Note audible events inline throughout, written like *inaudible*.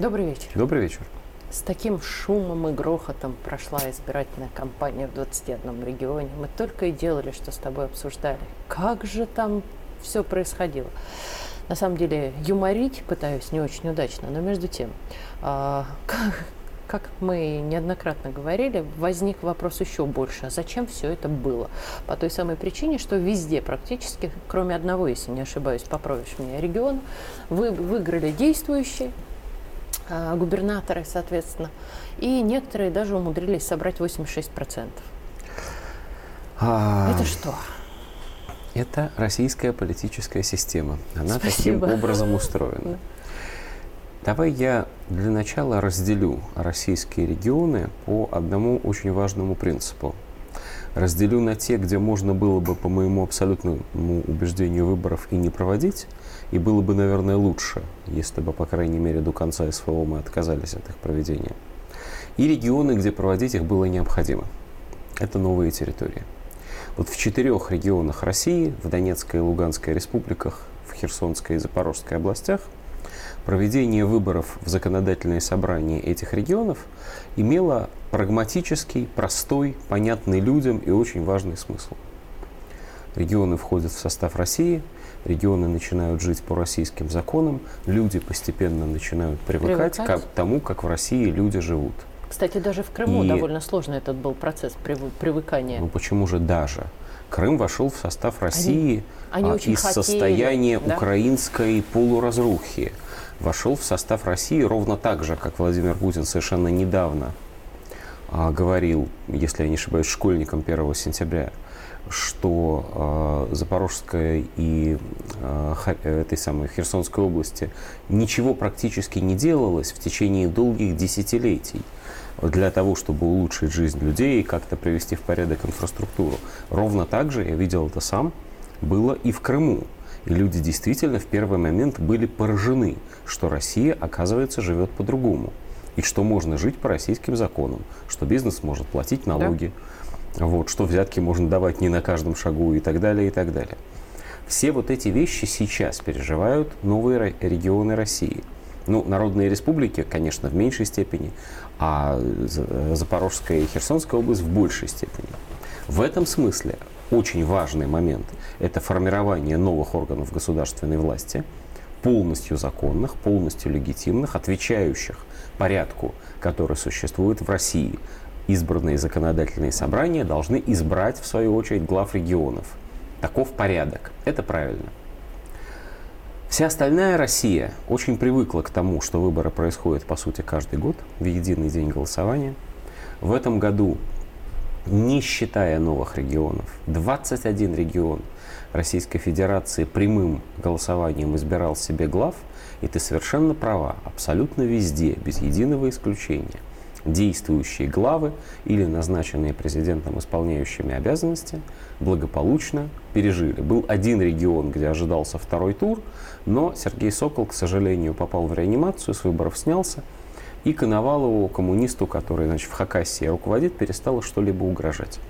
Добрый вечер. Добрый вечер. С таким шумом и грохотом прошла избирательная кампания в 21 регионе. Мы только и делали, что с тобой обсуждали. Как же там все происходило? На самом деле, юморить пытаюсь не очень удачно, но между тем, а, *laughs* как, как мы неоднократно говорили, возник вопрос еще больше. А зачем все это было? По той самой причине, что везде практически, кроме одного, если не ошибаюсь, поправишь меня, регион, вы, выиграли действующие, губернаторы, соответственно, и некоторые даже умудрились собрать 86%. А... Это что? Это российская политическая система. Она Спасибо. таким образом устроена. Давай я для начала разделю российские регионы по одному очень важному принципу. Разделю на те, где можно было бы, по моему абсолютному убеждению, выборов и не проводить, и было бы, наверное, лучше, если бы, по крайней мере, до конца СВО мы отказались от их проведения. И регионы, где проводить их было необходимо. Это новые территории. Вот в четырех регионах России, в Донецкой и Луганской республиках, в Херсонской и Запорожской областях, проведение выборов в законодательные собрания этих регионов имело прагматический, простой, понятный людям и очень важный смысл. Регионы входят в состав России – регионы начинают жить по российским законам, люди постепенно начинают привыкать, привыкать? к тому, как в России люди живут. Кстати, даже в Крыму и... довольно сложно этот был процесс привыкания. Ну почему же даже? Крым вошел в состав России они, они а, из хотели, состояния да? украинской полуразрухи. Вошел в состав России ровно так же, как Владимир Путин совершенно недавно а, говорил, если я не ошибаюсь, школьникам 1 сентября, что э, Запорожской и э, этой самой Херсонской области ничего практически не делалось в течение долгих десятилетий для того, чтобы улучшить жизнь людей и как-то привести в порядок инфраструктуру. Ровно так же, я видел это сам, было и в Крыму. И люди действительно в первый момент были поражены, что Россия, оказывается, живет по-другому. И что можно жить по российским законам, что бизнес может платить налоги, да вот, что взятки можно давать не на каждом шагу и так далее, и так далее. Все вот эти вещи сейчас переживают новые регионы России. Ну, народные республики, конечно, в меньшей степени, а Запорожская и Херсонская область в большей степени. В этом смысле очень важный момент – это формирование новых органов государственной власти, полностью законных, полностью легитимных, отвечающих порядку, который существует в России, избранные законодательные собрания должны избрать, в свою очередь, глав регионов. Таков порядок. Это правильно. Вся остальная Россия очень привыкла к тому, что выборы происходят, по сути, каждый год в единый день голосования. В этом году, не считая новых регионов, 21 регион Российской Федерации прямым голосованием избирал себе глав, и ты совершенно права, абсолютно везде, без единого исключения. Действующие главы или назначенные президентом исполняющими обязанности благополучно пережили. Был один регион, где ожидался второй тур, но Сергей Сокол, к сожалению, попал в реанимацию, с выборов снялся, и Коновалову, коммунисту, который значит, в Хакасии руководит, перестало что-либо угрожать.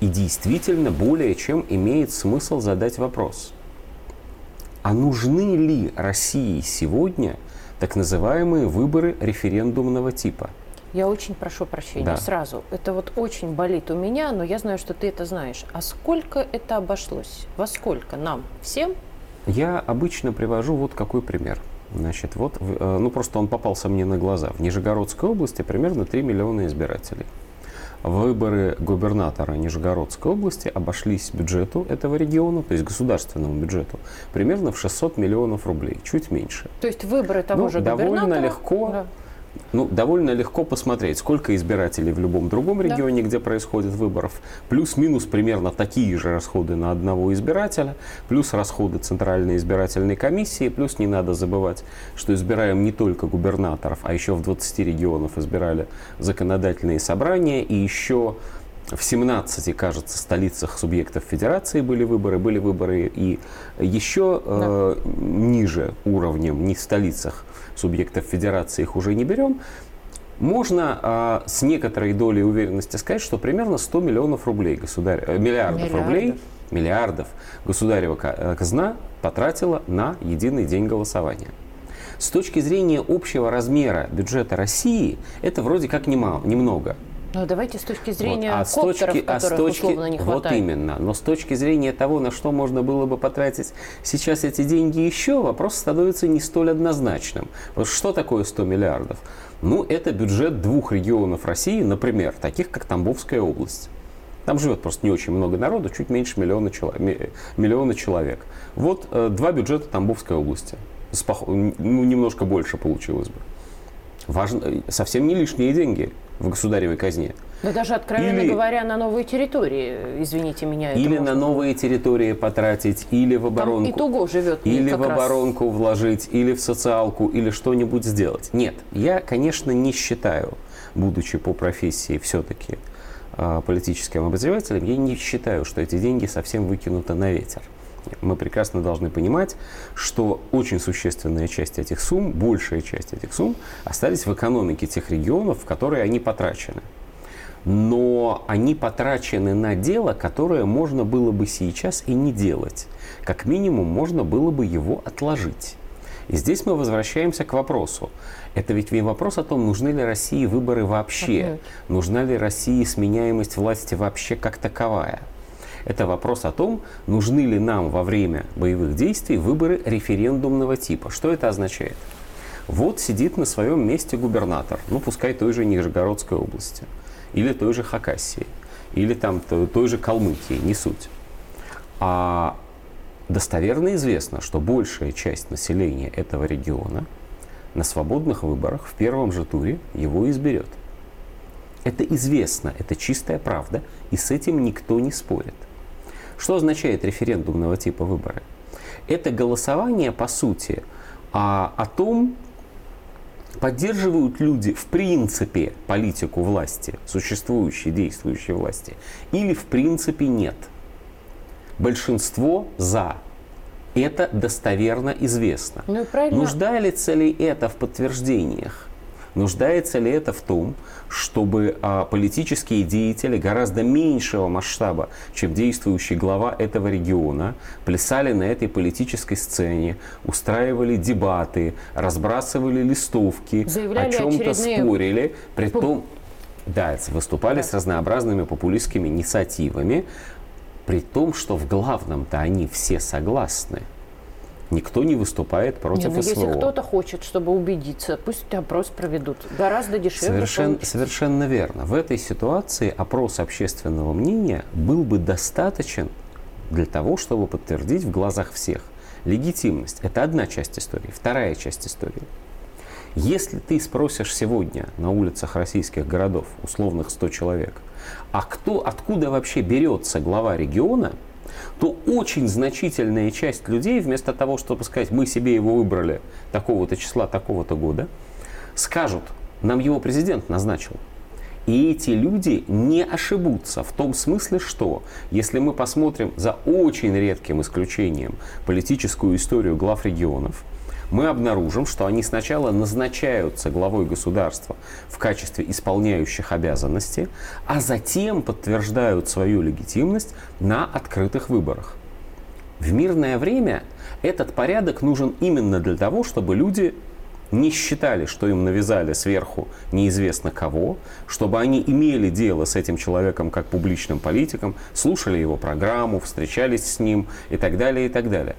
И действительно более чем имеет смысл задать вопрос, а нужны ли России сегодня – так называемые выборы референдумного типа. Я очень прошу прощения да. сразу. Это вот очень болит у меня, но я знаю, что ты это знаешь. А сколько это обошлось? Во сколько нам всем? Я обычно привожу вот какой пример. Значит, вот, э, ну просто он попался мне на глаза. В Нижегородской области примерно 3 миллиона избирателей выборы губернатора Нижегородской области обошлись бюджету этого региона, то есть государственному бюджету, примерно в 600 миллионов рублей, чуть меньше. То есть выборы того ну, же довольно легко. Да ну, довольно легко посмотреть, сколько избирателей в любом другом регионе, да. где происходит выборов, плюс-минус примерно такие же расходы на одного избирателя, плюс расходы Центральной избирательной комиссии, плюс не надо забывать, что избираем не только губернаторов, а еще в 20 регионов избирали законодательные собрания и еще в 17, кажется, столицах субъектов федерации были выборы, были выборы и еще да. э, ниже уровнем, не в столицах субъектов федерации их уже не берем, можно а, с некоторой долей уверенности сказать, что примерно 100 миллионов рублей государь, э, миллиардов, миллиардов рублей, миллиардов государева э, казна потратила на единый день голосования. С точки зрения общего размера бюджета России, это вроде как немало, немного. Ну, давайте с точки зрения вот. а коптеров, точки, а с точки, условно не хватает. Вот именно. Но с точки зрения того, на что можно было бы потратить сейчас эти деньги еще, вопрос становится не столь однозначным. Вот что такое 100 миллиардов? Ну, это бюджет двух регионов России, например, таких как Тамбовская область. Там живет просто не очень много народу, чуть меньше миллиона, человек, миллиона человек. Вот э, два бюджета Тамбовской области. Спох... Ну, немножко больше получилось бы. Важно, э, совсем не лишние деньги в государевой казне. Да даже, откровенно или, говоря, на новые территории, извините меня. Или на новые территории потратить, или в оборонку. Там итого живет Или в оборонку раз. вложить, или в социалку, или что-нибудь сделать. Нет, я, конечно, не считаю, будучи по профессии все-таки а, политическим обозревателем, я не считаю, что эти деньги совсем выкинуты на ветер. Мы прекрасно должны понимать, что очень существенная часть этих сумм, большая часть этих сумм остались в экономике тех регионов, в которые они потрачены. Но они потрачены на дело, которое можно было бы сейчас и не делать. Как минимум, можно было бы его отложить. И здесь мы возвращаемся к вопросу. Это ведь не вопрос о том, нужны ли России выборы вообще, нужна ли России сменяемость власти вообще как таковая. Это вопрос о том, нужны ли нам во время боевых действий выборы референдумного типа. Что это означает? Вот сидит на своем месте губернатор, ну пускай той же Нижегородской области, или той же Хакасии, или там той же Калмыкии, не суть. А достоверно известно, что большая часть населения этого региона – на свободных выборах в первом же туре его изберет. Это известно, это чистая правда, и с этим никто не спорит. Что означает референдумного типа выборы? Это голосование, по сути, о, о том, поддерживают люди в принципе политику власти, существующей, действующей власти, или в принципе нет. Большинство за. Это достоверно известно. Ну, правильно. Нуждается ли это в подтверждениях? Нуждается ли это в том, чтобы а, политические деятели гораздо меньшего масштаба, чем действующий глава этого региона, плясали на этой политической сцене, устраивали дебаты, разбрасывали листовки, Заявляли о чем-то спорили, при том, да, выступали да. с разнообразными популистскими инициативами, при том, что в главном-то они все согласны. Никто не выступает против не, ну, СВО. Если кто-то хочет, чтобы убедиться, пусть опрос проведут. Гораздо дешевле. Совершенно, совершенно верно. В этой ситуации опрос общественного мнения был бы достаточен для того, чтобы подтвердить в глазах всех легитимность. Это одна часть истории. Вторая часть истории. Если ты спросишь сегодня на улицах российских городов, условных 100 человек, а кто, откуда вообще берется глава региона, то очень значительная часть людей, вместо того, чтобы сказать, мы себе его выбрали такого-то числа, такого-то года, скажут, нам его президент назначил. И эти люди не ошибутся в том смысле, что если мы посмотрим за очень редким исключением политическую историю глав регионов, мы обнаружим, что они сначала назначаются главой государства в качестве исполняющих обязанности, а затем подтверждают свою легитимность на открытых выборах. В мирное время этот порядок нужен именно для того, чтобы люди не считали, что им навязали сверху неизвестно кого, чтобы они имели дело с этим человеком как публичным политиком, слушали его программу, встречались с ним и так далее, и так далее.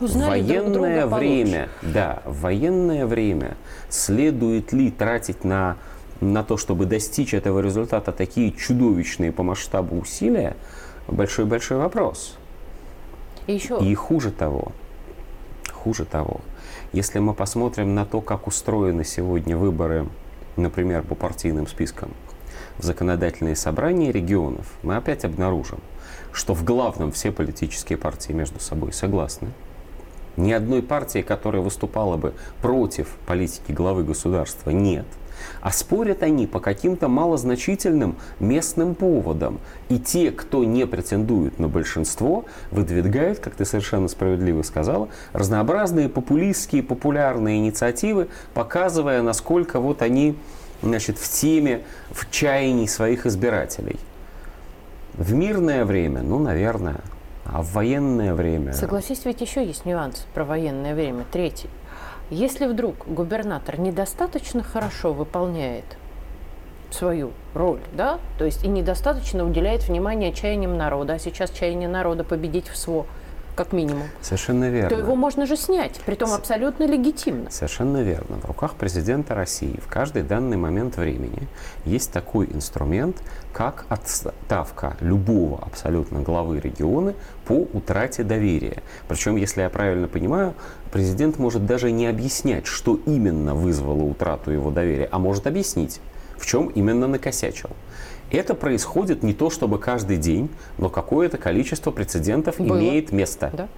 Узнали военное друг время, да, в военное время. Следует ли тратить на, на то, чтобы достичь этого результата такие чудовищные по масштабу усилия, большой-большой вопрос. И, еще... И хуже того, хуже того, если мы посмотрим на то, как устроены сегодня выборы, например, по партийным спискам в законодательные собрания регионов, мы опять обнаружим, что в главном все политические партии между собой согласны, ни одной партии, которая выступала бы против политики главы государства, нет. А спорят они по каким-то малозначительным местным поводам. И те, кто не претендует на большинство, выдвигают, как ты совершенно справедливо сказала, разнообразные популистские, популярные инициативы, показывая, насколько вот они значит, в теме, в чаянии своих избирателей. В мирное время, ну, наверное, а в военное время... Согласись, ведь еще есть нюанс про военное время, третий. Если вдруг губернатор недостаточно хорошо выполняет свою роль, да, то есть и недостаточно уделяет внимания чаяниям народа, а сейчас чаяние народа победить в СВО – как минимум. Совершенно верно. То его можно же снять, при том абсолютно легитимно. Совершенно верно. В руках президента России в каждый данный момент времени есть такой инструмент, как отставка любого абсолютно главы региона по утрате доверия. Причем, если я правильно понимаю, президент может даже не объяснять, что именно вызвало утрату его доверия, а может объяснить, в чем именно накосячил. Это происходит не то чтобы каждый день, но какое-то количество прецедентов Было. имеет место. Да?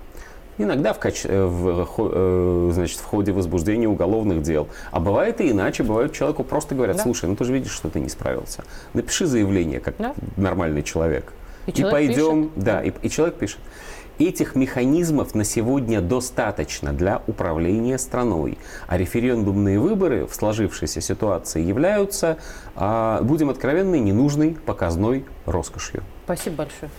Иногда в, каче... Э, в, э, значит, в ходе возбуждения уголовных дел. А бывает и иначе. Бывает, человеку просто говорят, да. слушай, ну ты же видишь, что ты не справился. Напиши заявление, как да. нормальный человек. И, и пойдем, пишет. да, и, и человек пишет. Этих механизмов на сегодня достаточно для управления страной. А референдумные выборы в сложившейся ситуации являются, а, будем откровенны, ненужной показной роскошью. Спасибо большое.